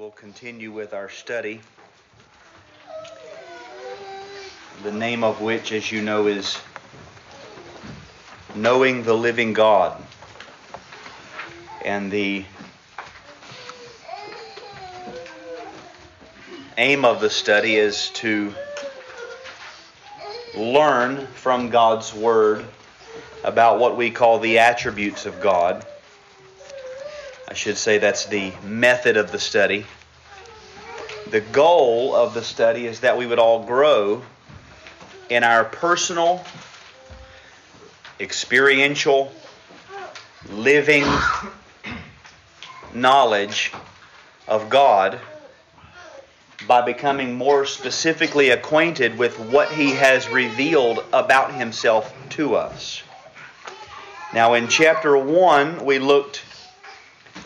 we'll continue with our study. The name of which, as you know, is Knowing the Living God. And the aim of the study is to learn from God's Word about what we call the attributes of God I should say that's the method of the study. The goal of the study is that we would all grow in our personal, experiential, living knowledge of God by becoming more specifically acquainted with what He has revealed about Himself to us. Now, in chapter 1, we looked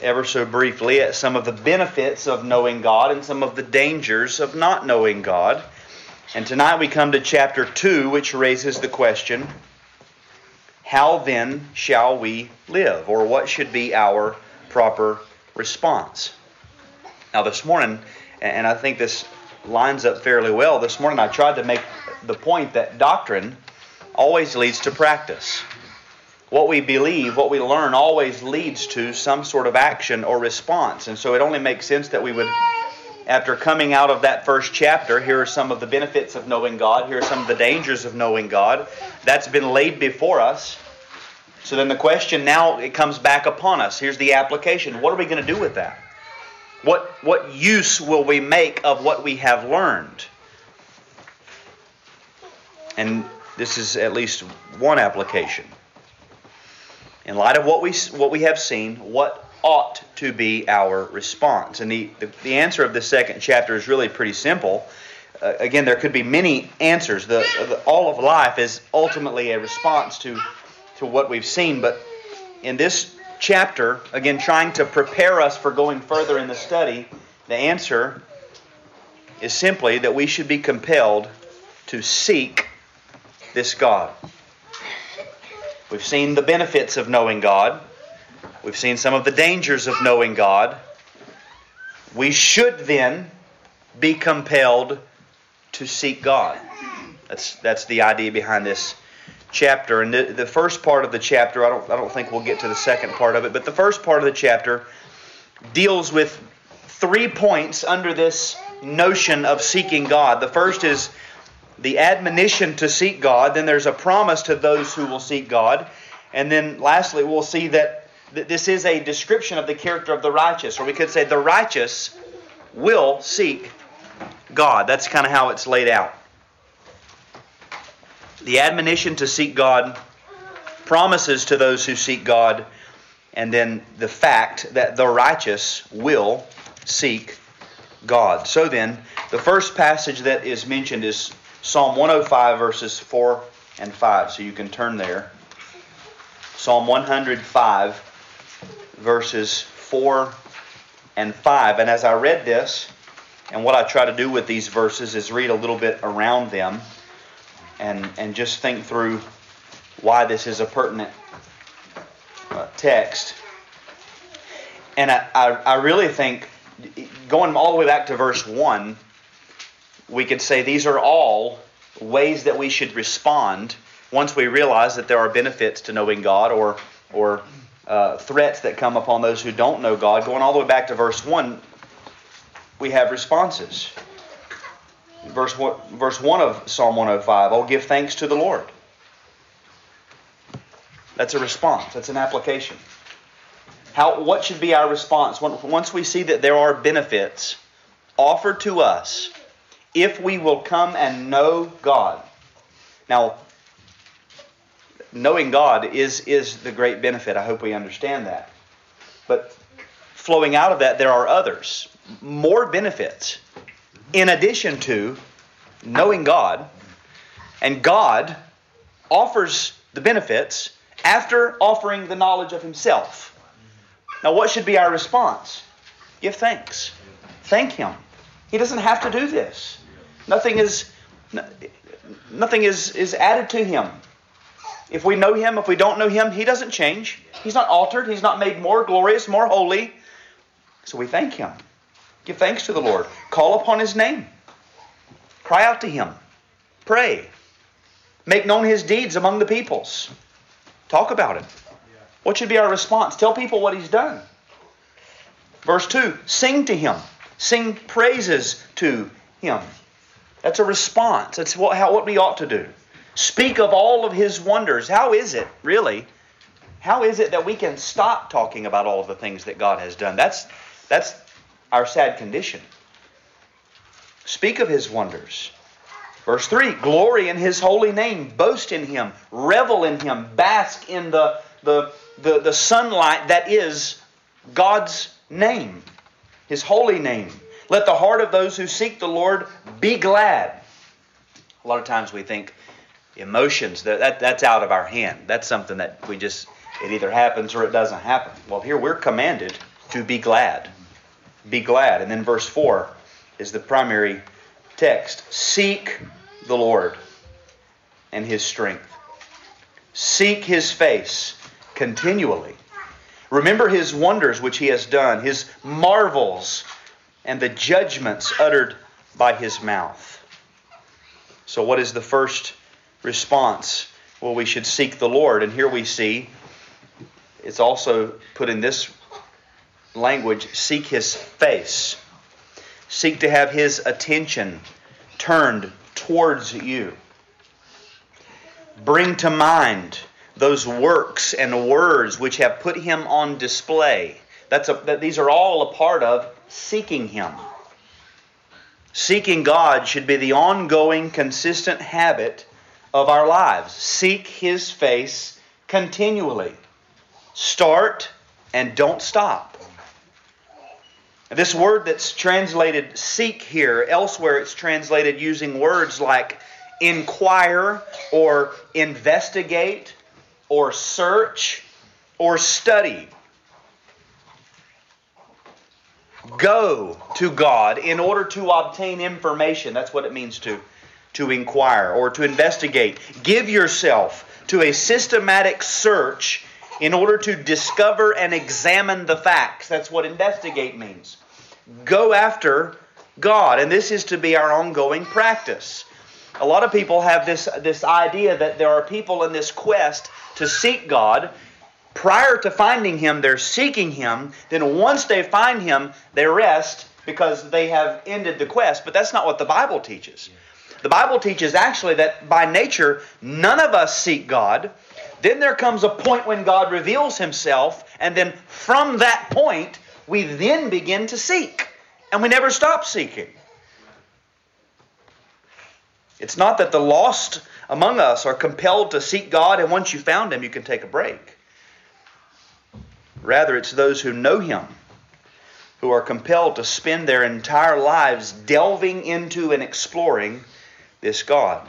ever so briefly at some of the benefits of knowing God and some of the dangers of not knowing God. And tonight we come to chapter 2, which raises the question how then shall we live? Or what should be our proper response? Now, this morning, and I think this lines up fairly well, this morning I tried to make the point that doctrine always leads to practice what we believe, what we learn, always leads to some sort of action or response. And so it only makes sense that we would, after coming out of that first chapter, here are some of the benefits of knowing God, here are some of the dangers of knowing God. That's been laid before us. So then the question now it comes back upon us. Here's the application. What are we going to do with that? What what use will we make of what we have learned? And this is at least one application in light of what we, what we have seen, what ought to be our response? And the, the, the answer of this second chapter is really pretty simple. Uh, again, there could be many answers. The, the, all of life is ultimately a response to, to what we've seen, but in this chapter, again, trying to prepare us for going further in the study, the answer is simply that we should be compelled to seek this God. We've seen the benefits of knowing God. We've seen some of the dangers of knowing God. We should then be compelled to seek God. That's, that's the idea behind this chapter. And the, the first part of the chapter, I don't, I don't think we'll get to the second part of it, but the first part of the chapter deals with three points under this notion of seeking God. The first is the admonition to seek God, then there's a promise to those who will seek God, and then lastly, we'll see that this is a description of the character of the righteous, or we could say the righteous will seek God. That's kind of how it's laid out. The admonition to seek God, promises to those who seek God, and then the fact that the righteous will seek God. So then, the first passage that is mentioned is Psalm 105, verses 4 and 5. So you can turn there. Psalm 105, verses 4 and 5. And as I read this, and what I try to do with these verses is read a little bit around them and, and just think through why this is a pertinent uh, text. And I, I, I really think, going all the way back to verse 1, we could say these are all ways that we should respond once we realize that there are benefits to knowing God or, or uh, threats that come upon those who don't know God. Going all the way back to verse 1, we have responses. Verse 1, verse 1 of Psalm 105 I'll give thanks to the Lord. That's a response, that's an application. How, what should be our response once we see that there are benefits offered to us if we will come and know God. Now, knowing God is, is the great benefit. I hope we understand that. But flowing out of that, there are others, more benefits, in addition to knowing God. And God offers the benefits after offering the knowledge of Himself. Now, what should be our response? Give thanks. Thank Him. He doesn't have to do this. Nothing is nothing is, is added to him. If we know him, if we don't know him, he doesn't change. He's not altered. He's not made more glorious, more holy. So we thank him. Give thanks to the Lord. Call upon his name. Cry out to him. Pray. Make known his deeds among the peoples. Talk about him. What should be our response? Tell people what he's done. Verse 2 Sing to him. Sing praises to him. That's a response. That's what, how, what we ought to do. Speak of all of his wonders. How is it, really? How is it that we can stop talking about all the things that God has done? That's, that's our sad condition. Speak of his wonders. Verse 3 Glory in his holy name, boast in him, revel in him, bask in the, the, the, the sunlight that is God's name, his holy name. Let the heart of those who seek the Lord be glad. A lot of times we think emotions, that, that, that's out of our hand. That's something that we just, it either happens or it doesn't happen. Well, here we're commanded to be glad. Be glad. And then verse 4 is the primary text Seek the Lord and his strength. Seek his face continually. Remember his wonders which he has done, his marvels, and the judgments uttered by his mouth. So, what is the first response? Well, we should seek the Lord. And here we see it's also put in this language seek his face. Seek to have his attention turned towards you. Bring to mind those works and words which have put him on display. That's a, that these are all a part of seeking him. Seeking God should be the ongoing, consistent habit of our lives. Seek his face continually. Start and don't stop. This word that's translated seek here, elsewhere it's translated using words like inquire or investigate or search or study. Go to God in order to obtain information. That's what it means to, to inquire or to investigate. Give yourself to a systematic search in order to discover and examine the facts. That's what investigate means go after God. And this is to be our ongoing practice. A lot of people have this, this idea that there are people in this quest to seek God. Prior to finding Him, they're seeking Him. Then once they find Him, they rest because they have ended the quest. But that's not what the Bible teaches. The Bible teaches actually that by nature, none of us seek God. Then there comes a point when God reveals Himself, and then from that point, we then begin to seek. And we never stop seeking. It's not that the lost among us are compelled to seek God, and once you found Him, you can take a break. Rather, it's those who know Him who are compelled to spend their entire lives delving into and exploring this God.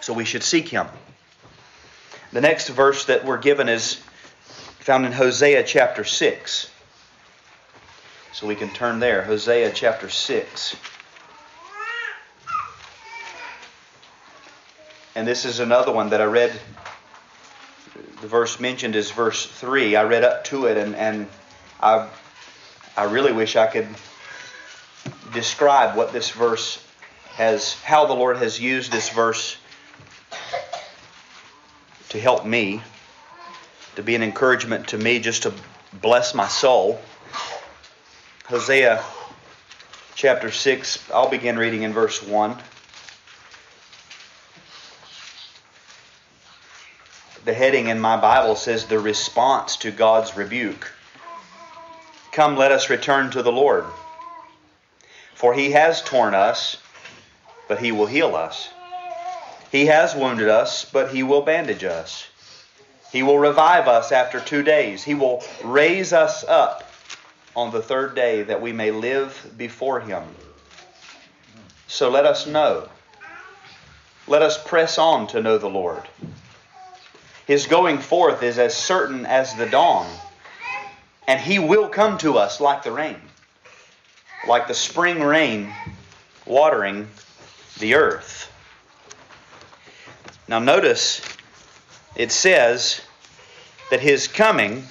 So we should seek Him. The next verse that we're given is found in Hosea chapter 6. So we can turn there. Hosea chapter 6. And this is another one that I read. The verse mentioned is verse 3. I read up to it and, and I, I really wish I could describe what this verse has, how the Lord has used this verse to help me, to be an encouragement to me, just to bless my soul. Hosea chapter 6, I'll begin reading in verse 1. The heading in my Bible says the response to God's rebuke. Come, let us return to the Lord. For he has torn us, but he will heal us. He has wounded us, but he will bandage us. He will revive us after two days. He will raise us up on the third day that we may live before him. So let us know. Let us press on to know the Lord. His going forth is as certain as the dawn, and he will come to us like the rain, like the spring rain watering the earth. Now, notice it says that his coming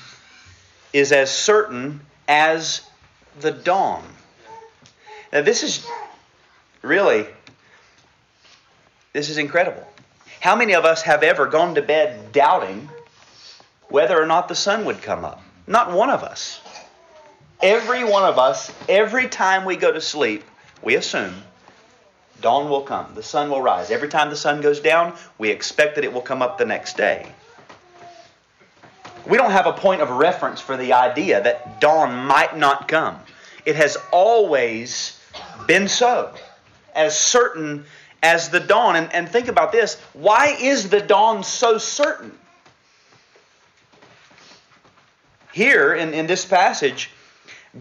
is as certain as the dawn. Now, this is really, this is incredible. How many of us have ever gone to bed doubting whether or not the sun would come up? Not one of us. Every one of us, every time we go to sleep, we assume dawn will come, the sun will rise. Every time the sun goes down, we expect that it will come up the next day. We don't have a point of reference for the idea that dawn might not come. It has always been so, as certain as the dawn. And, and think about this why is the dawn so certain? Here in, in this passage,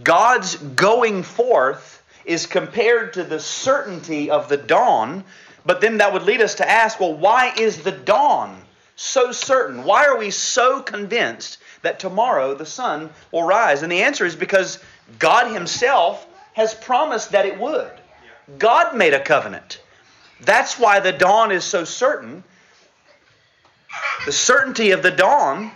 God's going forth is compared to the certainty of the dawn, but then that would lead us to ask well, why is the dawn so certain? Why are we so convinced that tomorrow the sun will rise? And the answer is because God Himself has promised that it would. God made a covenant. That's why the dawn is so certain. The certainty of the dawn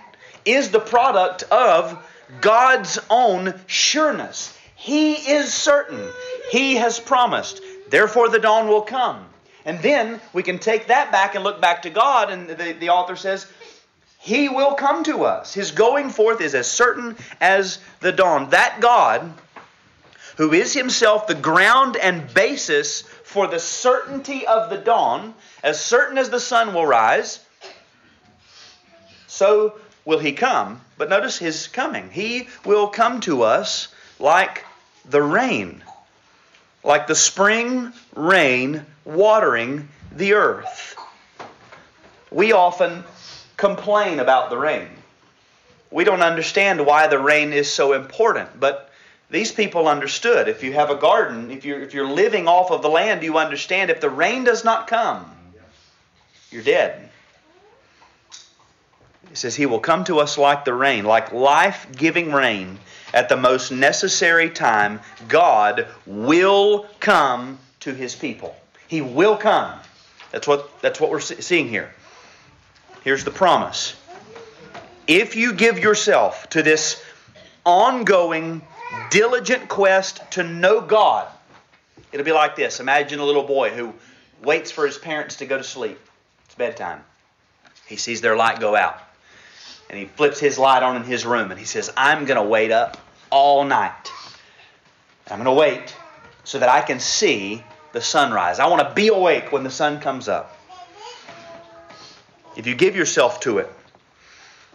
is the product of God's own sureness. He is certain. He has promised. Therefore, the dawn will come. And then we can take that back and look back to God, and the, the author says, He will come to us. His going forth is as certain as the dawn. That God, who is Himself the ground and basis for the certainty of the dawn, as certain as the sun will rise, so will He come. But notice His coming. He will come to us like the rain, like the spring rain watering the earth. We often complain about the rain. We don't understand why the rain is so important, but these people understood. If you have a garden, if you're, if you're living off of the land, you understand if the rain does not come, you're dead. He says, He will come to us like the rain, like life giving rain at the most necessary time. God will come to His people. He will come. That's what, that's what we're seeing here. Here's the promise. If you give yourself to this ongoing, diligent quest to know God, it'll be like this. Imagine a little boy who waits for his parents to go to sleep. It's bedtime. He sees their light go out. And he flips his light on in his room and he says, I'm going to wait up all night. I'm going to wait so that I can see the sunrise. I want to be awake when the sun comes up. If you give yourself to it,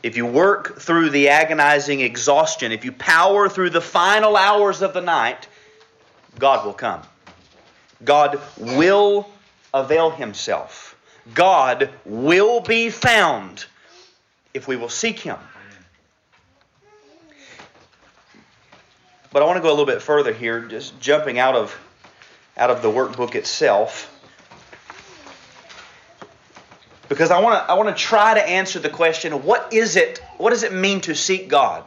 if you work through the agonizing exhaustion, if you power through the final hours of the night, God will come. God will avail himself. God will be found if we will seek him. But I want to go a little bit further here, just jumping out of out of the workbook itself. Because I want to I want to try to answer the question, what is it? What does it mean to seek God?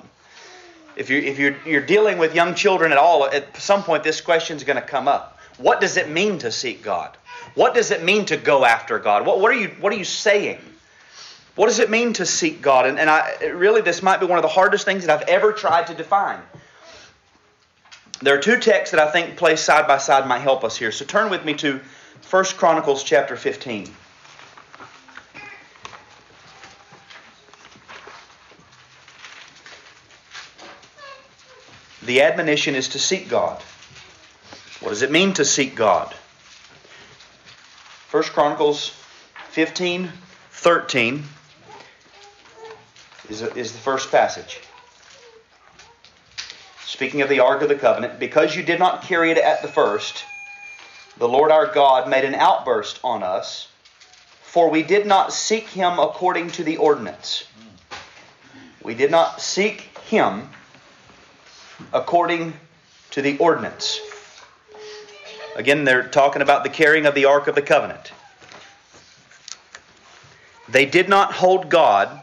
If you're, if you're, you're dealing with young children at all, at some point this question is going to come up. What does it mean to seek God? What does it mean to go after God? What, what, are, you, what are you saying? What does it mean to seek God? And, and I, really, this might be one of the hardest things that I've ever tried to define. There are two texts that I think placed side by side might help us here. So turn with me to 1 Chronicles chapter 15. The admonition is to seek God. What does it mean to seek God? 1 Chronicles 15, 13 is, is the first passage. Speaking of the Ark of the Covenant, because you did not carry it at the first, the Lord our God made an outburst on us, for we did not seek him according to the ordinance. We did not seek him according to the ordinance. Again, they're talking about the carrying of the Ark of the Covenant. They did not hold God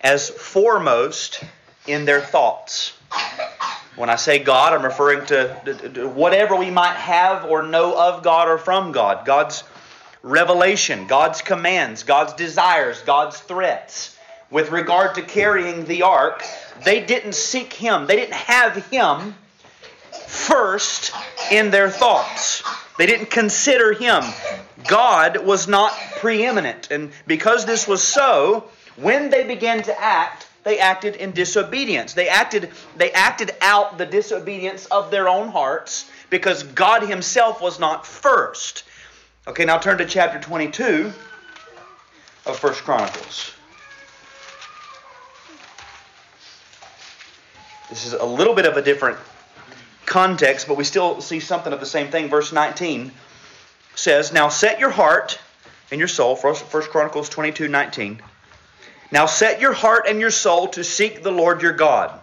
as foremost in their thoughts. When I say God, I'm referring to whatever we might have or know of God or from God. God's revelation, God's commands, God's desires, God's threats. With regard to carrying the ark, they didn't seek Him. They didn't have Him first in their thoughts. They didn't consider him. God was not preeminent. And because this was so, when they began to act, they acted in disobedience. They acted, they acted out the disobedience of their own hearts because God Himself was not first. Okay, now turn to chapter 22 of First Chronicles. This is a little bit of a different context, but we still see something of the same thing. Verse 19 says, Now set your heart and your soul, First Chronicles 22 19. Now set your heart and your soul to seek the Lord your God.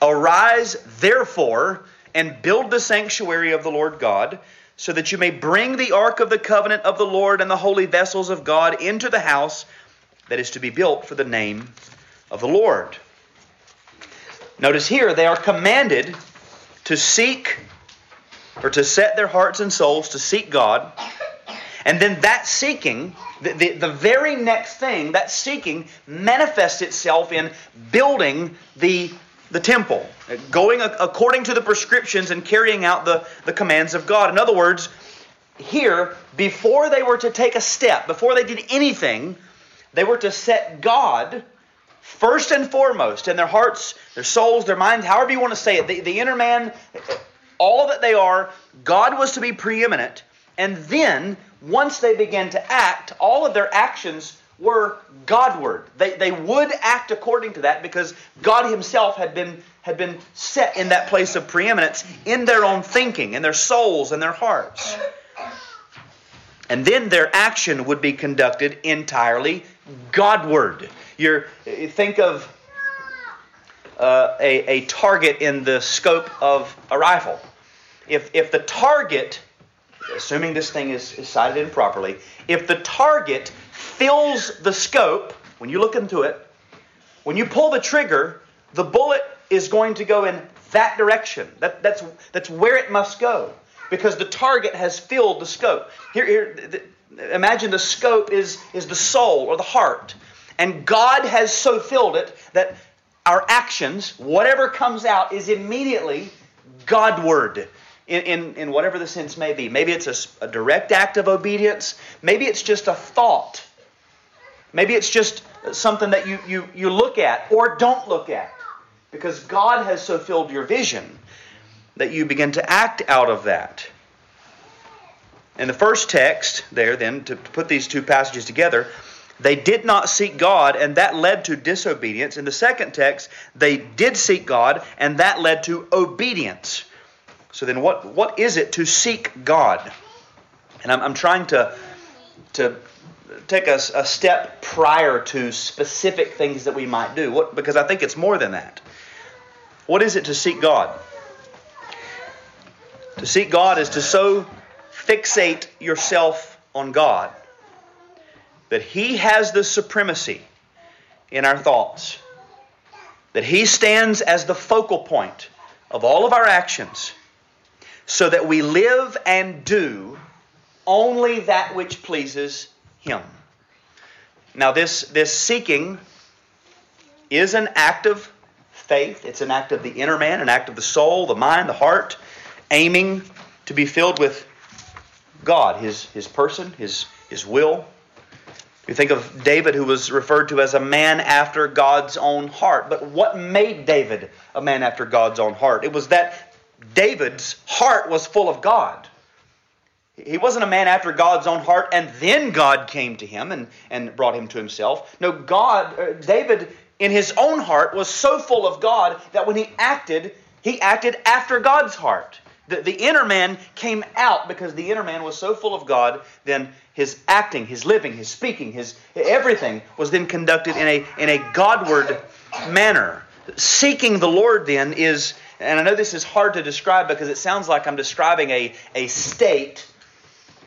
Arise, therefore, and build the sanctuary of the Lord God, so that you may bring the ark of the covenant of the Lord and the holy vessels of God into the house that is to be built for the name of the Lord. Notice here, they are commanded to seek or to set their hearts and souls to seek God. And then that seeking, the, the, the, very next thing, that seeking manifests itself in building the, the temple, going according to the prescriptions and carrying out the, the commands of God. In other words, here, before they were to take a step, before they did anything, they were to set God first and foremost in their hearts, their souls, their minds, however you want to say it, the, the inner man, all that they are, God was to be preeminent. And then, once they began to act, all of their actions were Godward. They, they would act according to that because God Himself had been, had been set in that place of preeminence in their own thinking, in their souls, and their hearts. And then their action would be conducted entirely Godward. You're, think of uh, a, a target in the scope of a rifle. If, if the target, assuming this thing is, is sighted in properly, if the target fills the scope, when you look into it, when you pull the trigger, the bullet is going to go in that direction. That, that's, that's where it must go because the target has filled the scope. Here, here the, imagine the scope is, is the soul or the heart. And God has so filled it that our actions, whatever comes out, is immediately Godward in, in, in whatever the sense may be. Maybe it's a, a direct act of obedience, maybe it's just a thought. Maybe it's just something that you, you, you look at or don't look at because God has so filled your vision that you begin to act out of that. In the first text, there, then, to put these two passages together, they did not seek God, and that led to disobedience. In the second text, they did seek God, and that led to obedience. So then, what, what is it to seek God? And I'm, I'm trying to, to take a, a, step prior to specific things that we might do, what, because I think it's more than that. What is it to seek God? To seek God is to so fixate yourself on God that He has the supremacy in our thoughts, that He stands as the focal point of all of our actions, so that we live and do only that which pleases Him. Now, this, this seeking is an act of faith, it's an act of the inner man, an act of the soul, the mind, the heart, aiming to be filled with God, His, his person, His, his will, you think of David, who was referred to as a man after God's own heart. But what made David a man after God's own heart? It was that David's heart was full of God. He wasn't a man after God's own heart, and then God came to him and, and brought him to himself. No, God, uh, David, in his own heart, was so full of God that when he acted, he acted after God's heart. The, the inner man came out because the inner man was so full of God, then his acting, his living, his speaking, his everything was then conducted in a, in a Godward manner. Seeking the Lord then is, and I know this is hard to describe because it sounds like I'm describing a, a state,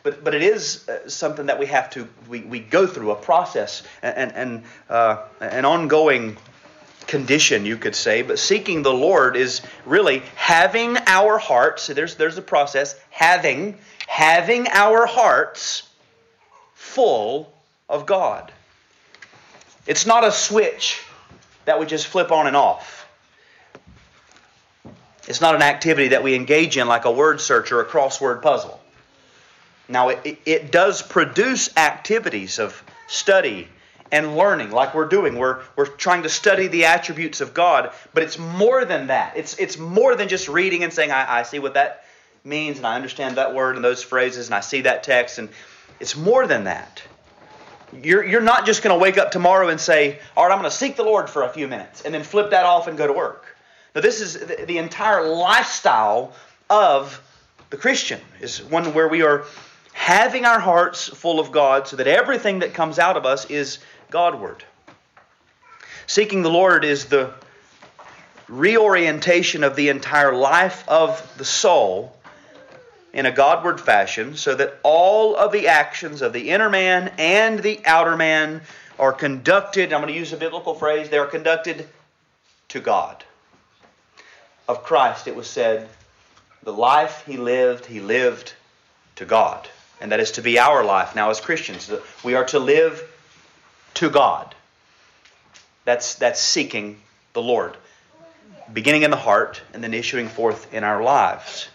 but, but it is uh, something that we have to, we, we go through a process and, and uh, an ongoing condition, you could say. But seeking the Lord is really having our hearts. So there's there's a process. Having having our hearts full of God. It's not a switch that we just flip on and off. It's not an activity that we engage in like a word search or a crossword puzzle. Now, it, it does produce activities of study and learning like we're doing. We're, we're trying to study the attributes of God, but it's more than that. It's, it's more than just reading and saying, I, I see what that means and I understand that word and those phrases and I see that text. And it's more than that. You're, you're not just going to wake up tomorrow and say, All right, I'm going to seek the Lord for a few minutes and then flip that off and go to work. Now, this is the, the entire lifestyle of the Christian, is one where we are having our hearts full of God so that everything that comes out of us is Godward. Seeking the Lord is the reorientation of the entire life of the soul in a Godward fashion so that all of the actions of the inner man and the outer man are conducted, I'm going to use a biblical phrase, they are conducted to God. Of Christ, it was said, the life he lived, he lived to God. And that is to be our life now as Christians. We are to live to God. That's, that's seeking the Lord. Beginning in the heart and then issuing forth in our lives.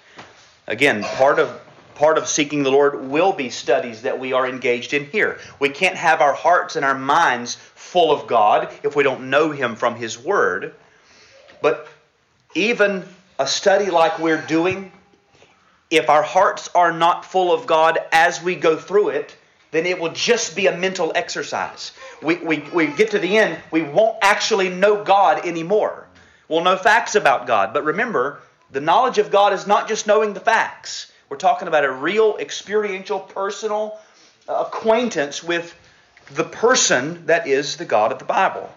Again, part of part of seeking the Lord will be studies that we are engaged in here. We can't have our hearts and our minds full of God if we don't know Him from His Word. But even a study like we're doing, if our hearts are not full of God as we go through it, then it will just be a mental exercise. We, we, we get to the end, we won't actually know God anymore. We'll know facts about God. But remember, the knowledge of God is not just knowing the facts. We're talking about a real experiential, personal uh, acquaintance with the person that is the God of the Bible.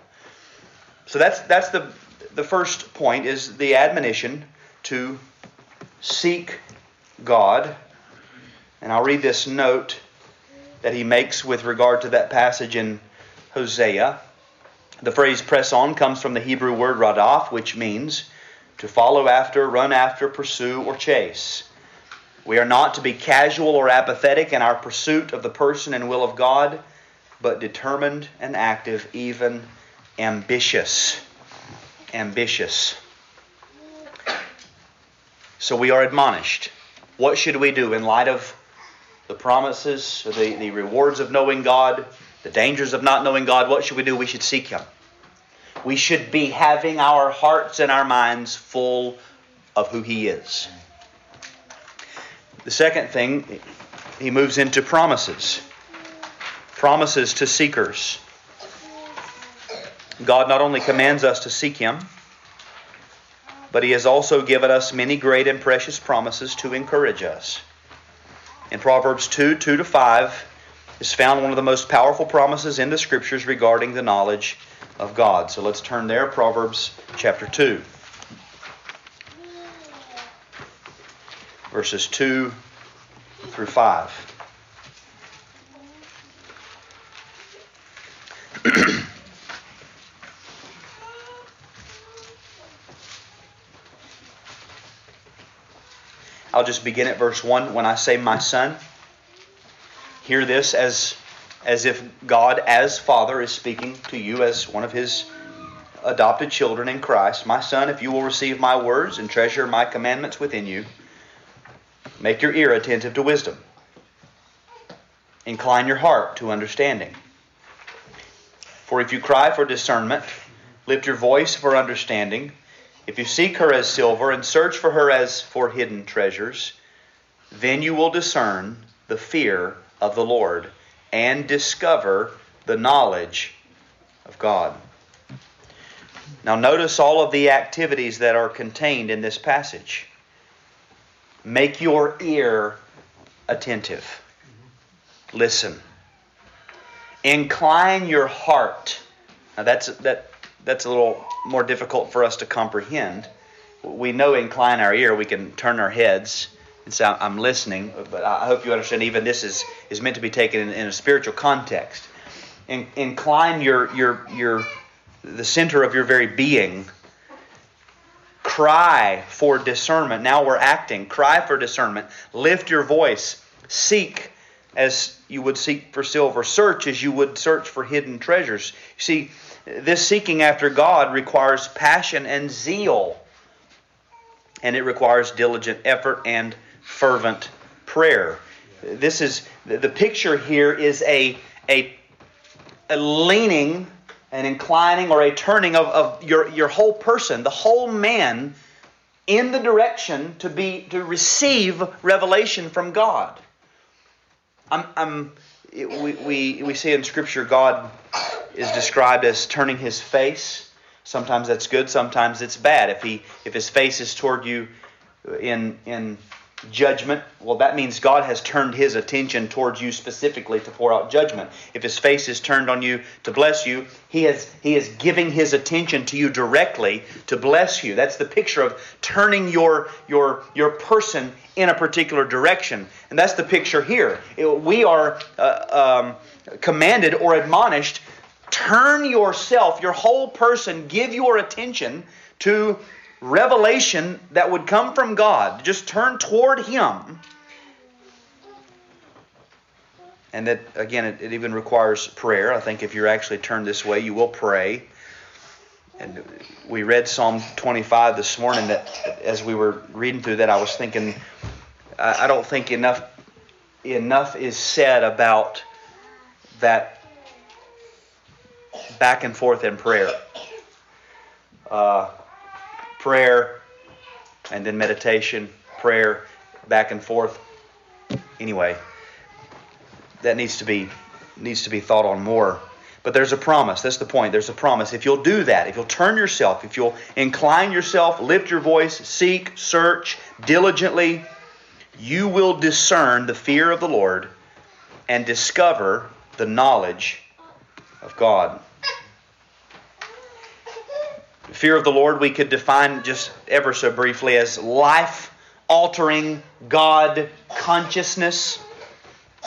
So that's that's the the first point is the admonition to seek God. And I'll read this note that he makes with regard to that passage in Hosea. The phrase press on comes from the Hebrew word radaf, which means to follow after, run after, pursue, or chase. We are not to be casual or apathetic in our pursuit of the person and will of God, but determined and active, even ambitious. Ambitious. So we are admonished. What should we do in light of the promises, the, the rewards of knowing God, the dangers of not knowing God? What should we do? We should seek Him we should be having our hearts and our minds full of who He is. The second thing, he moves into promises. Promises to seekers. God not only commands us to seek Him, but He has also given us many great and precious promises to encourage us. In Proverbs 2 2 to 5 is found one of the most powerful promises in the Scriptures regarding the knowledge of God. So let's turn there, Proverbs chapter 2. Verses 2 through 5. I'll just begin at verse 1. When I say my son, hear this as as if God, as Father, is speaking to you as one of His adopted children in Christ. My son, if you will receive my words and treasure my commandments within you, make your ear attentive to wisdom. Incline your heart to understanding. For if you cry for discernment, lift your voice for understanding. If you seek her as silver and search for her as for hidden treasures, then you will discern the fear of the Lord and discover the knowledge of God. Now, notice all of the activities that are contained in this passage. Make your ear attentive. Listen. Incline your heart. Now, that's, that, that's a little more difficult for us to comprehend. We know incline our ear, we can turn our heads and say, I'm listening, but I hope you understand even this is, is meant to be taken in, in a spiritual context. In, incline your, your, your, the center of your very being. Cry for discernment. Now we're acting. Cry for discernment. Lift your voice. Seek as you would seek for silver. Search as you would search for hidden treasures. See, this seeking after God requires passion and zeal. and it requires diligent effort and fervent prayer. This is the picture here is a a, a leaning, an inclining, or a turning of, of your, your whole person, the whole man, in the direction to be to receive revelation from God. I'm, I'm, we, we, we see in Scripture God is described as turning his face. Sometimes that's good, sometimes it's bad. If he if his face is toward you in in judgment, well, that means God has turned his attention towards you specifically to pour out judgment. If his face is turned on you to bless you, he is, he is giving his attention to you directly to bless you. That's the picture of turning your, your, your person in a particular direction. And that's the picture here. It, we are uh, um, commanded or admonished turn yourself, your whole person, give your attention to revelation that would come from God. Just turn toward Him. And that, again, it, it, even requires prayer. I think if you're actually turned this way, you will pray. And we read Psalm 25 this morning that as we were reading through that, I was thinking, I, I don't think enough, enough is said about that back and forth in prayer. Uh, prayer and then meditation, prayer, back and forth. Anyway, that needs to be needs to be thought on more. But there's a promise. That's the point. There's a promise. If you'll do that, if you'll turn yourself, if you'll incline yourself, lift your voice, seek, search diligently, you will discern the fear of the Lord and discover the knowledge of God. Fear of the Lord we could define just ever so briefly as life altering God consciousness,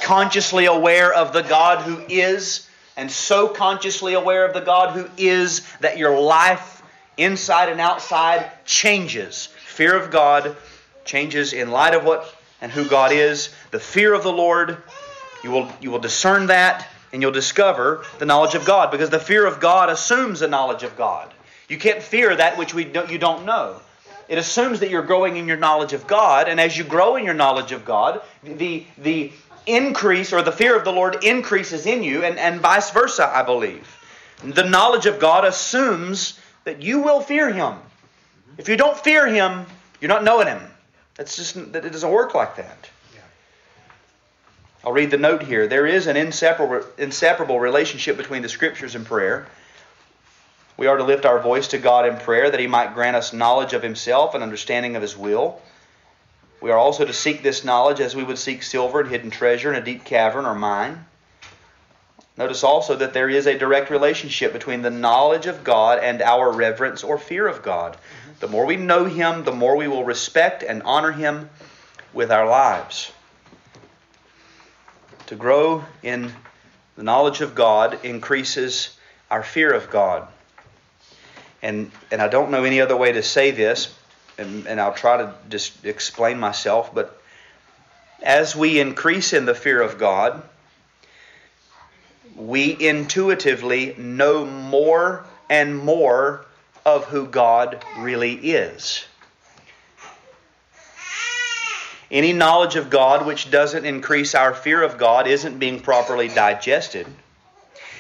consciously aware of the God who is, and so consciously aware of the God who is that your life, inside and outside, changes. Fear of God changes in light of what and who God is. The fear of the Lord, you will, you will discern that and you'll discover the knowledge of God because the fear of God assumes a knowledge of God. You can't fear that which we don't, you don't know. It assumes that you're growing in your knowledge of God, and as you grow in your knowledge of God, the, the increase or the fear of the Lord increases in you, and, and vice versa, I believe. The knowledge of God assumes that you will fear Him. If you don't fear Him, you're not knowing Him. That's just that it doesn't work like that. I'll read the note here. There is an inseparable, inseparable relationship between the Scriptures and prayer. We are to lift our voice to God in prayer that He might grant us knowledge of Himself and understanding of His will. We are also to seek this knowledge as we would seek silver and hidden treasure in a deep cavern or mine. Notice also that there is a direct relationship between the knowledge of God and our reverence or fear of God. Mm-hmm. The more we know Him, the more we will respect and honor Him with our lives. To grow in the knowledge of God increases our fear of God and and I don't know any other way to say this, and, and I'll try to just explain myself, but as we increase in the fear of God, we intuitively know more and more of who God really is. Any knowledge of God which doesn't increase our fear of God isn't being properly digested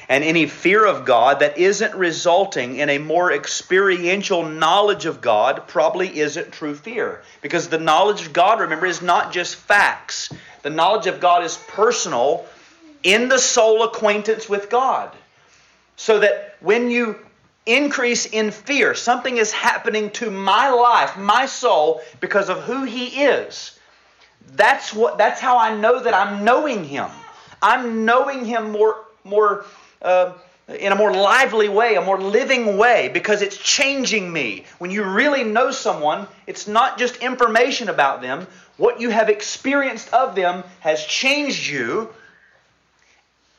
and any fear of God that isn't resulting in a more experiential knowledge of God probably isn't true fear. Because the knowledge of God, remember, is not just facts. The knowledge of God is personal in the soul acquaintance with God. So that when you increase in fear, something is happening to my life, my soul, because of who He is. That's what that's how I know that I'm knowing him. I'm knowing him more more uh, in a more lively way, a more living way, because it's changing me. When you really know someone, it's not just information about them. What you have experienced of them has changed you,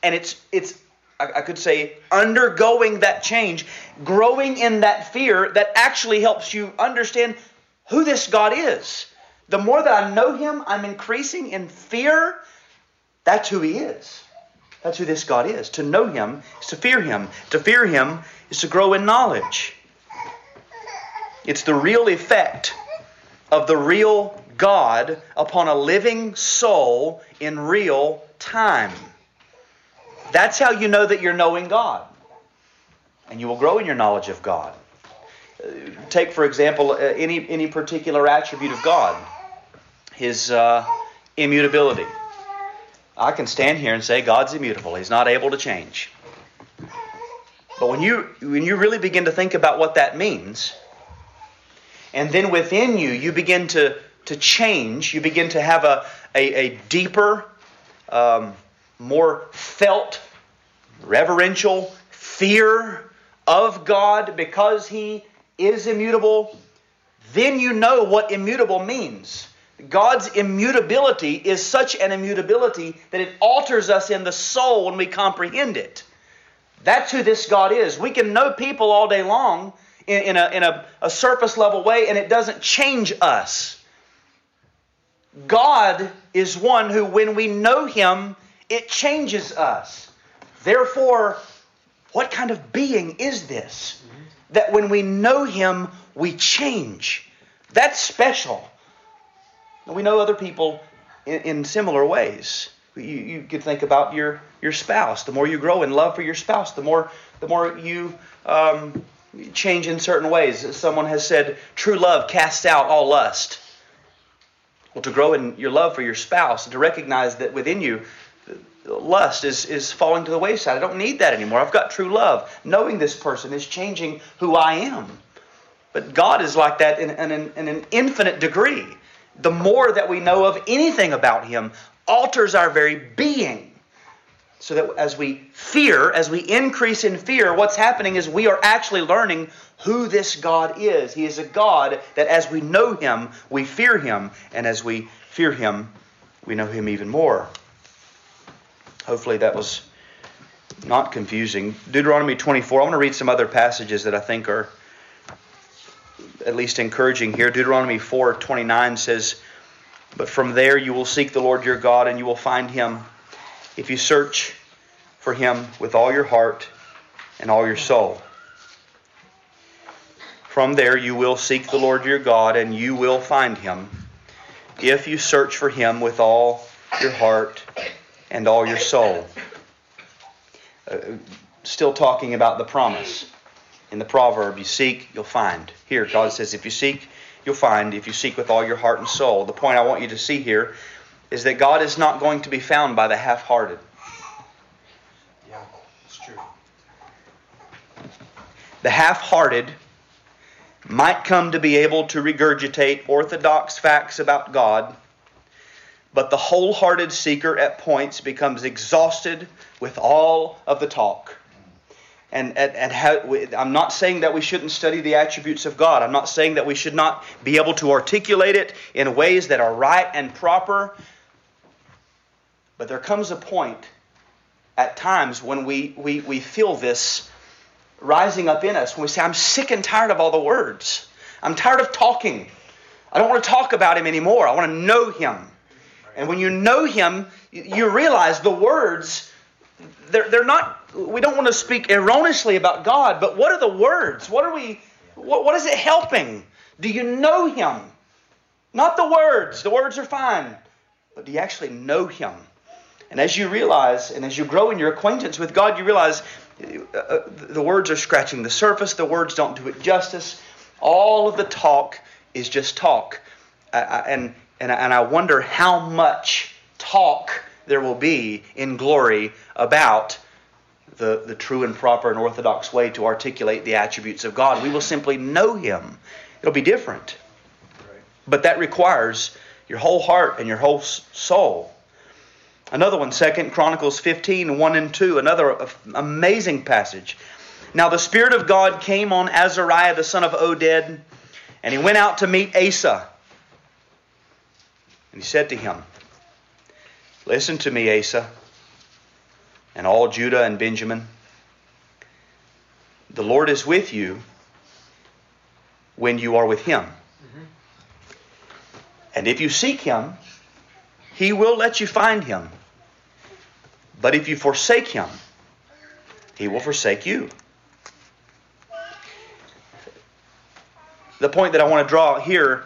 and it's it's I could say undergoing that change, growing in that fear that actually helps you understand who this God is. The more that I know Him, I'm increasing in fear. That's who He is. That's who this God is. To know Him is to fear Him. To fear Him is to grow in knowledge. It's the real effect of the real God upon a living soul in real time. That's how you know that you're knowing God. And you will grow in your knowledge of God. Uh, take, for example, uh, any, any particular attribute of God His uh, immutability. I can stand here and say God's immutable, He's not able to change. But when you, when you really begin to think about what that means, and then within you, you begin to, to change, you begin to have a, a, a deeper, um, more felt, reverential fear of God because He is immutable, then you know what immutable means. God's immutability is such an immutability that it alters us in the soul when we comprehend it. That's who this God is. We can know people all day long in, in, a, in a, a surface level way, and it doesn't change us. God is one who, when we know Him, it changes us. Therefore, what kind of being is this? That when we know Him, we change. That's special. And we know other people in, in similar ways. You, you could think about your, your spouse. The more you grow in love for your spouse, the more, the more you um, change in certain ways. Someone has said, true love casts out all lust. Well, to grow in your love for your spouse, to recognize that within you, lust is, is falling to the wayside. I don't need that anymore. I've got true love. Knowing this person is changing who I am. But God is like that in, in, in an infinite degree. The more that we know of anything about Him alters our very being. So that as we fear, as we increase in fear, what's happening is we are actually learning who this God is. He is a God that as we know Him, we fear Him, and as we fear Him, we know Him even more. Hopefully that was not confusing. Deuteronomy 24, I want to read some other passages that I think are at least encouraging here. Deuteronomy 4:29 says, "But from there you will seek the Lord your God and you will find him if you search for him with all your heart and all your soul." From there you will seek the Lord your God and you will find him if you search for him with all your heart and all your soul. Uh, still talking about the promise. In the proverb, you seek, you'll find. Here, God says, if you seek, you'll find. If you seek with all your heart and soul. The point I want you to see here is that God is not going to be found by the half hearted. Yeah, it's true. The half hearted might come to be able to regurgitate orthodox facts about God but the wholehearted seeker at points becomes exhausted with all of the talk. And, and, and how, I'm not saying that we shouldn't study the attributes of God. I'm not saying that we should not be able to articulate it in ways that are right and proper. But there comes a point at times when we, we, we feel this rising up in us when we say, I'm sick and tired of all the words. I'm tired of talking. I don't want to talk about him anymore. I want to know him. And when you know Him, you realize the words, they're, they're not, we don't want to speak erroneously about God, but what are the words? What are we, what, what is it helping? Do you know Him? Not the words, the words are fine, but do you actually know Him? And as you realize, and as you grow in your acquaintance with God, you realize uh, uh the words are scratching the surface, the words don't do it justice. All of the talk is just talk. And and and I wonder how much talk there will be in glory about the, the true and proper and orthodox way to articulate the attributes of God. We will simply know Him. It'll be different. But that requires your whole heart and your whole soul. Another one, Second Chronicles 15, 1 and 2, another amazing passage. Now the Spirit of God came on Azariah the son of Oded, and he went out to meet Asa and he said to him, Listen to me, Asa, and all Judah and Benjamin. The Lord is with you when you are with him. Mm-hmm. And if you seek him, he will let you find him. But if you forsake him, he will forsake you. The point that I want to draw here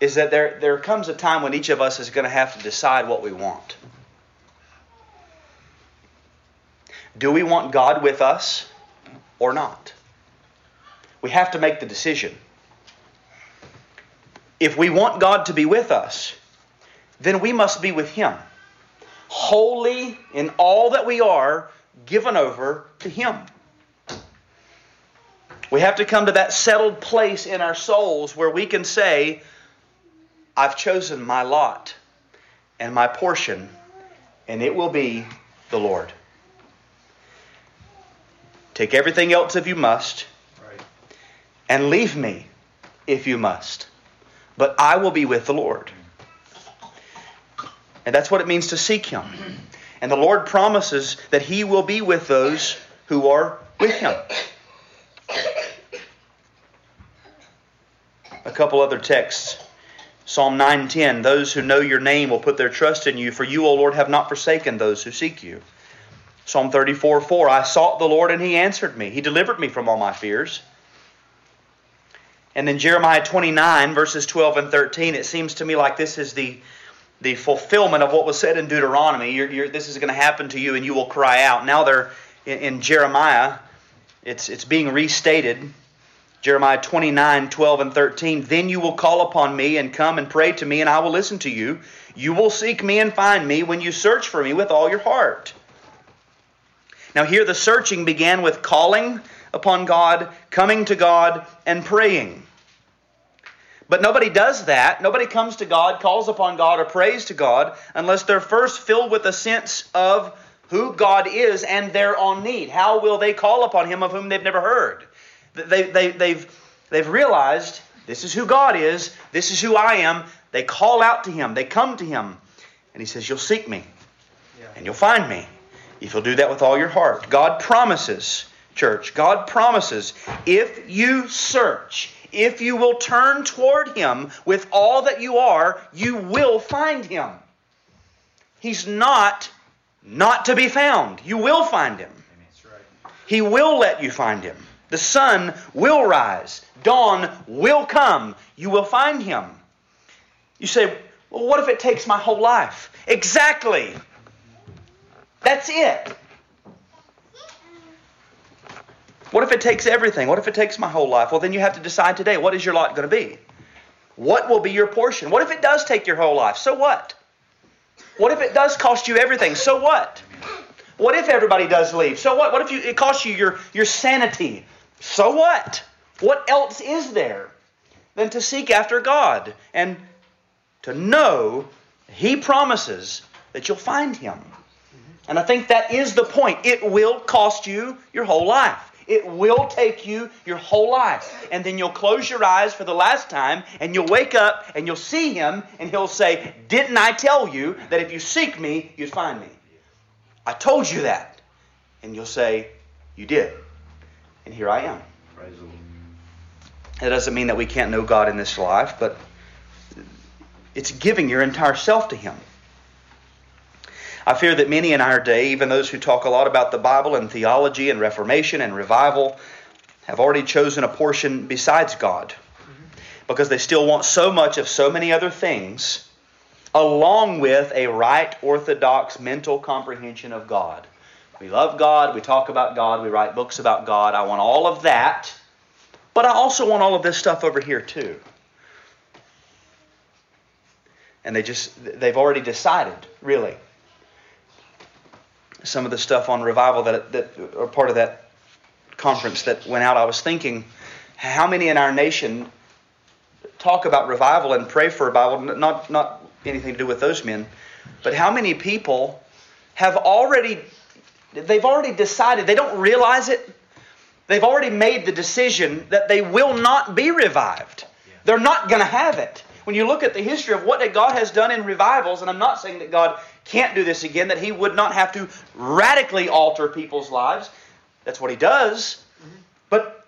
is that there, there comes a time when each of us is going to have to decide what we want. Do we want God with us or not? We have to make the decision. If we want God to be with us, then we must be with Him. Wholly in all that we are, given over to Him. We have to come to that settled place in our souls where we can say, I've chosen my lot and my portion, and it will be the Lord. Take everything else if you must, Right. and leave me if you must. But I will be with the Lord. And that's what it means to seek Him. And the Lord promises that He will be with those who are with Him. A couple other texts. Psalm 9:10 Those who know your name will put their trust in you for you O Lord have not forsaken those who seek you. Psalm 34:4 I sought the Lord and he answered me. He delivered me from all my fears. And then Jeremiah 29 verses 12 and 13 it seems to me like this is the the fulfillment of what was said in Deuteronomy. You're, you're, this is going to happen to you and you will cry out. Now they're in, in Jeremiah it's it's being restated. Jeremiah 29, 12, and 13. Then you will call upon me and come and pray to me, and I will listen to you. You will seek me and find me when you search for me with all your heart. Now, here the searching began with calling upon God, coming to God, and praying. But nobody does that. Nobody comes to God, calls upon God, or prays to God unless they're first filled with a sense of who God is and their own need. How will they call upon Him of whom they've never heard? They, they, they've, they've realized this is who God is, this is who I am. They call out to Him, they come to Him, and He says, You'll seek me, Yeah. and you'll find me if you'll do that with all your heart. God promises, church, God promises, if you search, if you will turn toward Him with all that you are, you will find Him. He's not not to be found. You will find Him. He will let you find him. The sun will rise. Dawn will come. You will find him. You say, well, what if it takes my whole life? Exactly. That's it. What if it takes everything? What if it takes my whole life? Well, then you have to decide today what is your lot going to be? What will be your portion? What if it does take your whole life? So what? What if it does cost you everything? So what? What if everybody does leave? So what? What if you, it costs you your, your sanity? So what? What else is there than to seek after God and to know He promises that you'll find Him? And I think that is the point. It will cost you your whole life. It will take you your whole life. And then you'll close your eyes for the last time and you'll wake up and you'll see Him and He'll say, Didn't I tell you that if you seek me, you'd find me? I told you that. And you'll say, You did. And here I am. Praise the Lord. That doesn't mean that we can't know God in this life, but it's giving your entire self to Him. I fear that many in our day, even those who talk a lot about the Bible and theology and reformation and revival, have already chosen a portion besides God because they still want so much of so many other things, along with a right, orthodox mental comprehension of God. We love God, we talk about God, we write books about God. I want all of that, but I also want all of this stuff over here too. And they just, they've already decided, really. Some of the stuff on revival that, that are part of that conference that went out, I was thinking, how many in our nation talk about revival and pray for revival, not, not anything to do with those men, but how many people have already, they've already decided, they don't realize it, they've already made the decision that they will not be revived. They're not going to have it. When you look at the history of what God has done in revivals, and I'm not saying that God can't do this again, that He would not have to radically alter people's lives. That's what He does. But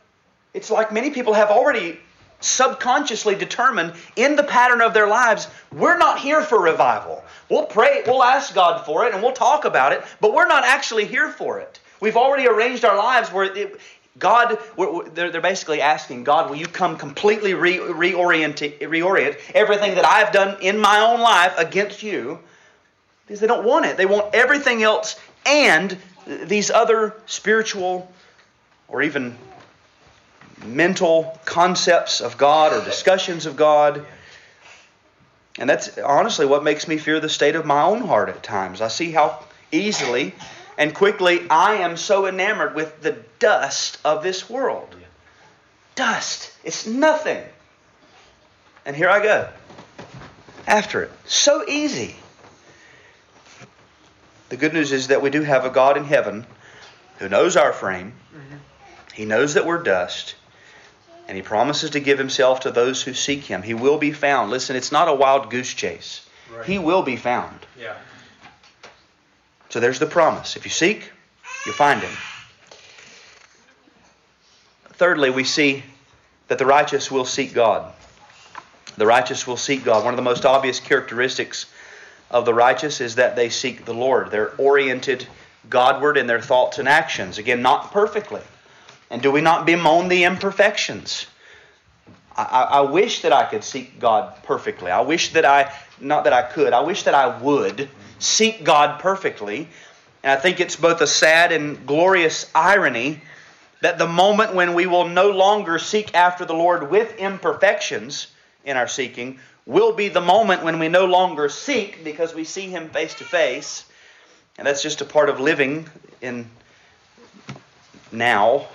it's like many people have already subconsciously determined in the pattern of their lives, we're not here for revival. We'll pray, we'll ask God for it, and we'll talk about it, but we're not actually here for it. We've already arranged our lives where it, God, they're, they're basically asking, God, will you come completely re, reorient, reorient everything that I've done in my own life against you? Because they don't want it. They want everything else and these other spiritual or even mental concepts of God or discussions of God. And that's honestly what makes me fear the state of my own heart at times. I see how easily and quickly I am so enamored with the dust of this world. Dust. It's nothing. And here I go. After it. So easy. The good news is that we do have a God in heaven who knows our frame. Mm-hmm. He knows that we're dust. And he promises to give himself to those who seek him. He will be found. Listen, it's not a wild goose chase. Right. He will be found. Yeah. So there's the promise. If you seek, you'll find him. Thirdly, we see that the righteous will seek God. The righteous will seek God. One of the most obvious characteristics of the righteous is that they seek the Lord. They're oriented Godward in their thoughts and actions. Again, not perfectly. And do we not bemoan the imperfections? I, I, wish that I could seek God perfectly. I wish that I, not that I could, I wish that I would seek God perfectly. And I think it's both a sad and glorious irony that the moment when we will no longer seek after the Lord with imperfections in our seeking will be the moment when we no longer seek because we see Him face to face. And that's just a part of living in now,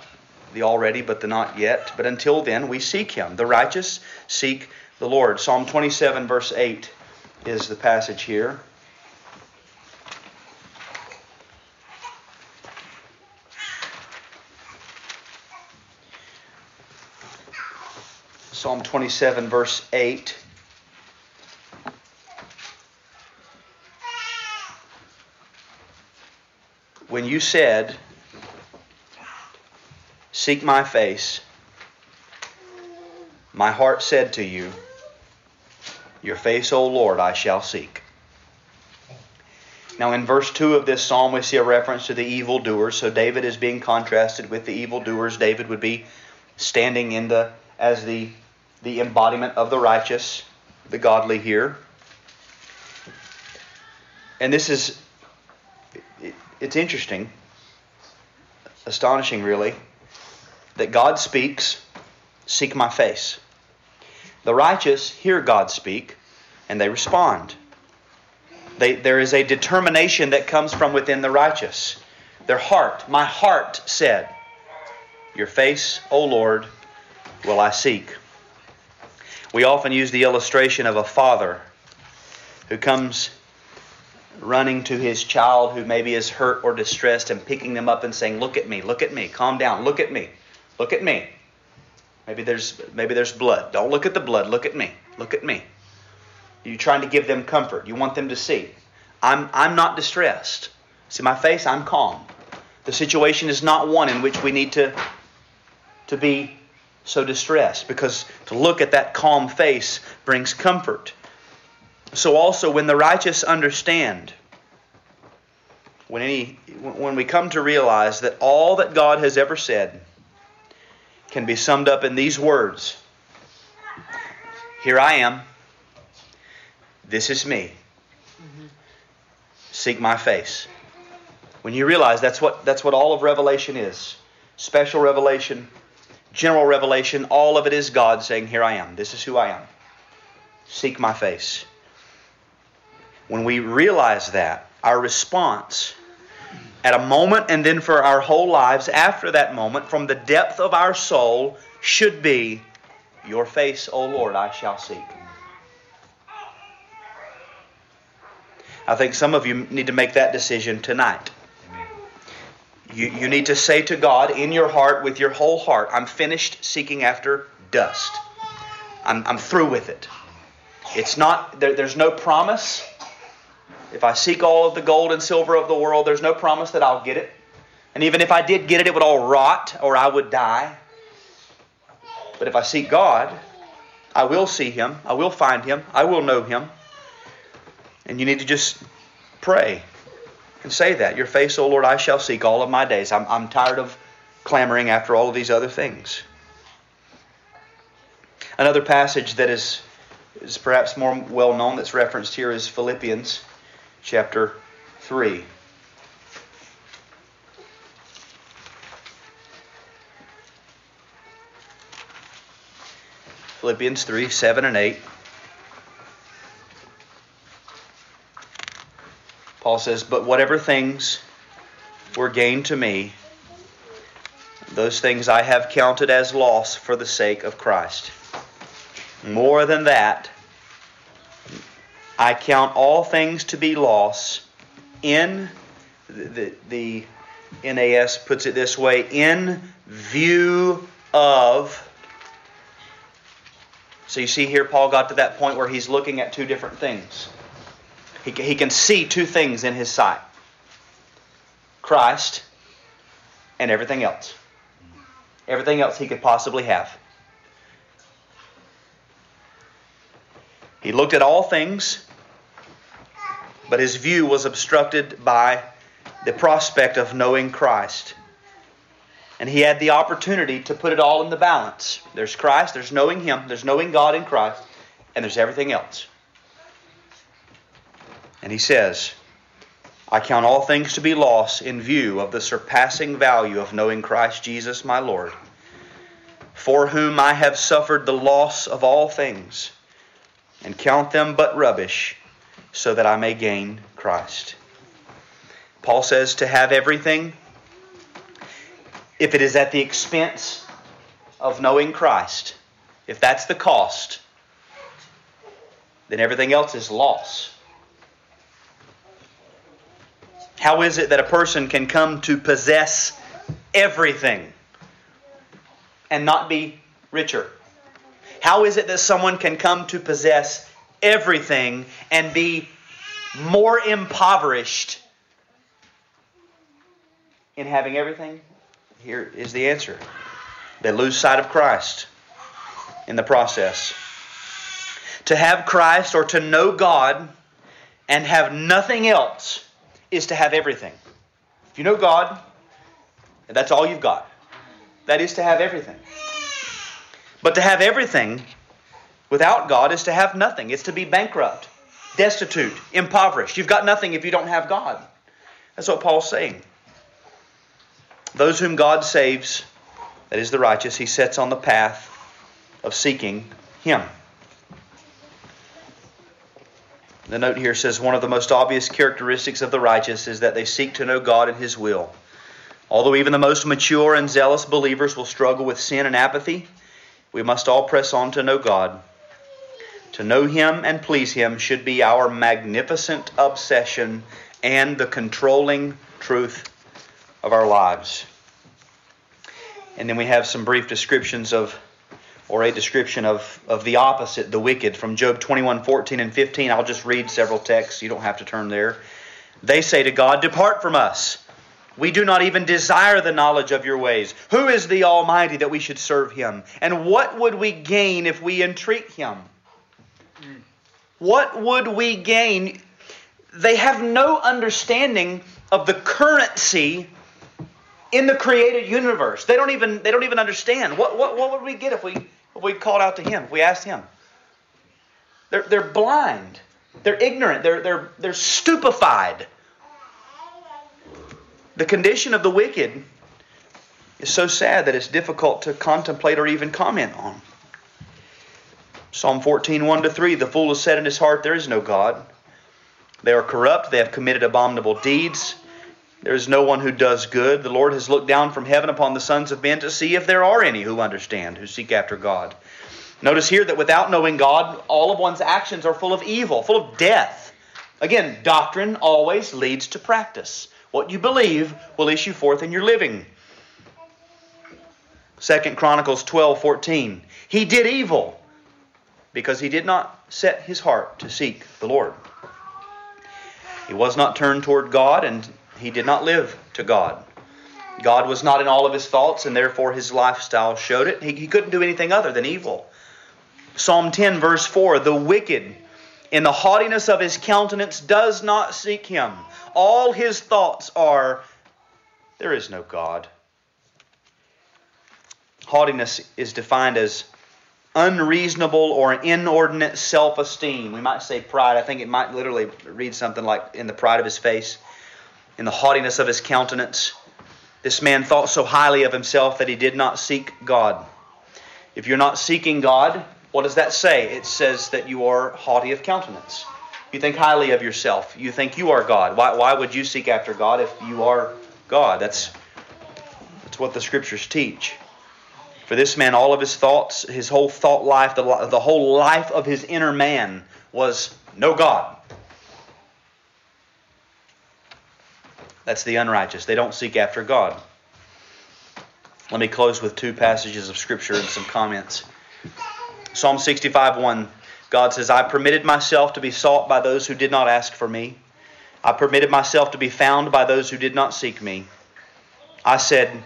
the already, but the not yet. But until then, we seek Him. The righteous seek the Lord. Psalm 27, verse 8 is the passage here. Psalm 27, verse 8. When you said, Seek my face, my heart said to you, Your face, O Lord, I shall seek. Now, in verse 2 of this psalm, we see a reference to the evildoers. So, David is being contrasted with the evildoers. David would be standing in the as the the embodiment of the righteous, the godly here. And this is, it's interesting, astonishing really, that God speaks, Seek my face. The righteous hear God speak and they respond. They, there is a determination that comes from within the righteous. Their heart, my heart said, Your face, O Lord, will I seek. We often use the illustration of a father who comes running to his child who maybe is hurt or distressed and picking them up and saying, "Look at me, look at me, calm down, look at me, look at me." Maybe there's maybe there's blood. Don't look at the blood. Look at me. Look at me. You're trying to give them comfort. You want them to see. I'm I'm not distressed. See my face? I'm calm. The situation is not one in which we need to to be so distressed because to look at that calm face brings comfort. So also when the righteous understand when any when we come to realize that all that God has ever said can be summed up in these words Here I am. This is me. Seek my face. When you realize that's what that's what all of Revelation is. Special revelation general revelation, all of it is God saying, Here I am. This is who I am. Seek my face. When we realize that, our response at a moment and then for our whole lives after that moment, from the depth of our soul, should be, Your face, O Lord, I shall seek. I think some of you need to make that decision tonight. You, you need to say to God in your heart, with your whole heart, I'm finished seeking after dust. I'm, I'm through with it. It's not, there, there's no promise. If I seek all of the gold and silver of the world, there's no promise that I'll get it. And even if I did get it, it would all rot or I would die. But if I seek God, I will see Him. I will find Him. I will know Him. And you need to just pray and say that. Your face, O Lord, I shall seek all of my days. I'm, I'm tired of clamoring after all of these other things. Another passage that is, is perhaps more well known that's referenced here is Philippians chapter 3. Philippians 3 7 and 8. Paul says, But whatever things were gained to me, those things I have counted as loss for the sake of Christ. More than that, I count all things to be loss in the, the, the NAS puts it this way in view of so you see here, Paul got to that point where he's looking at two different things. He, he can see two things in his sight Christ and everything else. Everything else he could possibly have. He looked at all things, but his view was obstructed by the prospect of knowing Christ. And he had the opportunity to put it all in the balance. There's Christ, there's knowing Him, there's knowing God in Christ, and there's everything else. And he says, I count all things to be loss in view of the surpassing value of knowing Christ Jesus my Lord, for whom I have suffered the loss of all things, and count them but rubbish, so that I may gain Christ. Paul says to have everything if it is at the expense of knowing Christ, if that's the cost, then everything else is loss. How is it that a person can come to possess everything and not be richer? How is it that someone can come to possess everything and be more impoverished in having everything here is the answer. They lose sight of Christ in the process. To have Christ or to know God and have nothing else is to have everything. If you know God, that's all you've got. That is to have everything. But to have everything without God is to have nothing. It's to be bankrupt, destitute, impoverished. You've got nothing if you don't have God. That's what Paul's saying. Those whom God saves, that is the righteous, he sets on the path of seeking him. The note here says one of the most obvious characteristics of the righteous is that they seek to know God and his will. Although even the most mature and zealous believers will struggle with sin and apathy, we must all press on to know God. To know Him and please Him should be our magnificent obsession and the controlling truth of our lives. And then we have some brief descriptions of, or a description of, of the opposite, the wicked, from Job 21 14 and 15. I'll just read several texts. You don't have to turn there. They say to God, Depart from us. We do not even desire the knowledge of your ways. Who is the Almighty that we should serve him? And what would we gain if we entreat him? What would we gain? They have no understanding of the currency in the created universe. They don't even they don't even understand. What what, what would we get if we if we called out to him, if we asked him? They're they're blind. They're ignorant. They're they're they're stupefied. The condition of the wicked is so sad that it's difficult to contemplate or even comment on. Psalm 14, 1 to 3 The fool has said in his heart, There is no God. They are corrupt, they have committed abominable deeds. There is no one who does good. The Lord has looked down from heaven upon the sons of men to see if there are any who understand, who seek after God. Notice here that without knowing God, all of one's actions are full of evil, full of death. Again, doctrine always leads to practice. What you believe will issue forth in your living. Second Chronicles 12, 14. He did evil because he did not set his heart to seek the Lord. He was not turned toward God, and he did not live to God. God was not in all of his thoughts, and therefore his lifestyle showed it. He, he couldn't do anything other than evil. Psalm 10, verse 4 The wicked, in the haughtiness of his countenance, does not seek him. All his thoughts are, There is no God. haughtiness is defined as unreasonable or inordinate self esteem. We might say pride. I think it might literally read something like in the pride of his face, in the haughtiness of his countenance. This man thought so highly of himself that he did not seek God. If you're not seeking God, what does that say? It says that you are haughty of countenance. You think highly of yourself. You think you are God. Why, why would you seek after God if you are God? That's, that's what the scriptures teach. For this man, all of his thoughts, his whole thought life, the, the whole life of his inner man was no God. That's the unrighteous. They don't seek after God. Let me close with two passages of Scripture and some comments. Psalm 65 1. God says, I permitted myself to be sought by those who did not ask for me. I permitted myself to be found by those who did not seek me. I said,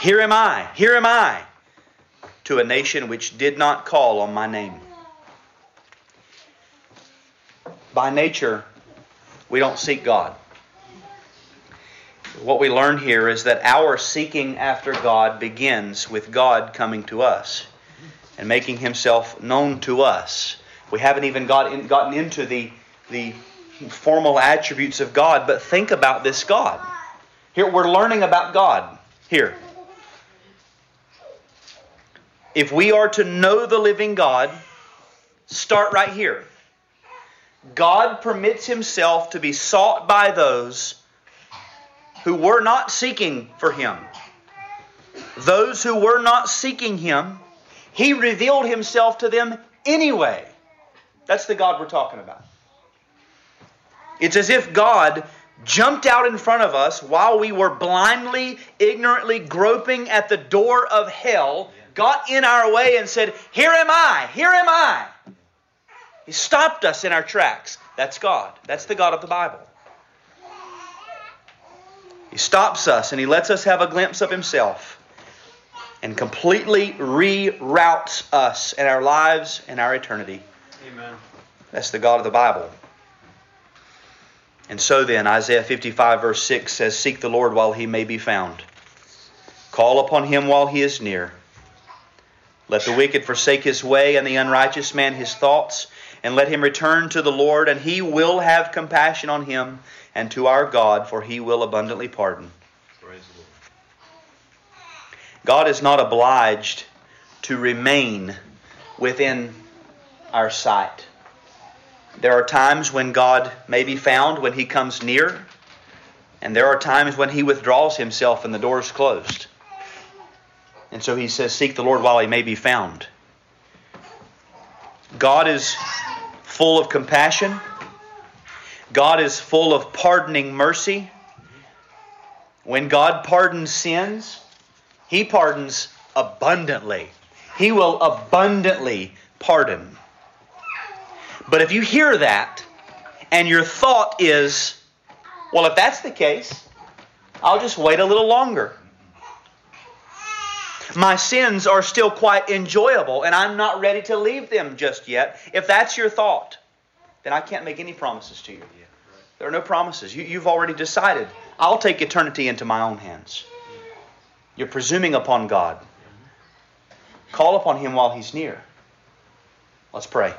Here am I, here am I, to a nation which did not call on my name. By nature, we don't seek God. What we learn here is that our seeking after God begins with God coming to us and making himself known to us. We haven't even got in, gotten into the, the formal attributes of God, but think about this God. Here, we're learning about God. Here. If we are to know the living God, start right here. God permits himself to be sought by those who were not seeking for him. Those who were not seeking him, he revealed himself to them anyway. That's the God we're talking about. It's as if God jumped out in front of us while we were blindly, ignorantly groping at the door of hell, got in our way and said, Here am I, here am I. He stopped us in our tracks. That's God. That's the God of the Bible. He stops us and he lets us have a glimpse of himself and completely reroutes us and our lives and our eternity. Amen. That's the God of the Bible. And so then, Isaiah 55, verse 6 says, Seek the Lord while he may be found, call upon him while he is near. Let the wicked forsake his way, and the unrighteous man his thoughts, and let him return to the Lord, and he will have compassion on him, and to our God, for he will abundantly pardon. God is not obliged to remain within our sight. There are times when God may be found when He comes near, and there are times when He withdraws Himself and the door is closed. And so He says, Seek the Lord while He may be found. God is full of compassion, God is full of pardoning mercy. When God pardons sins, He pardons abundantly. He will abundantly pardon. But if you hear that and your thought is, well, if that's the case, I'll just wait a little longer. My sins are still quite enjoyable and I'm not ready to leave them just yet. If that's your thought, then I can't make any promises to you. There are no promises. You, have already decided, I'll take eternity into my own hands. You're presuming upon God. Call upon Him while He's near. Let's pray.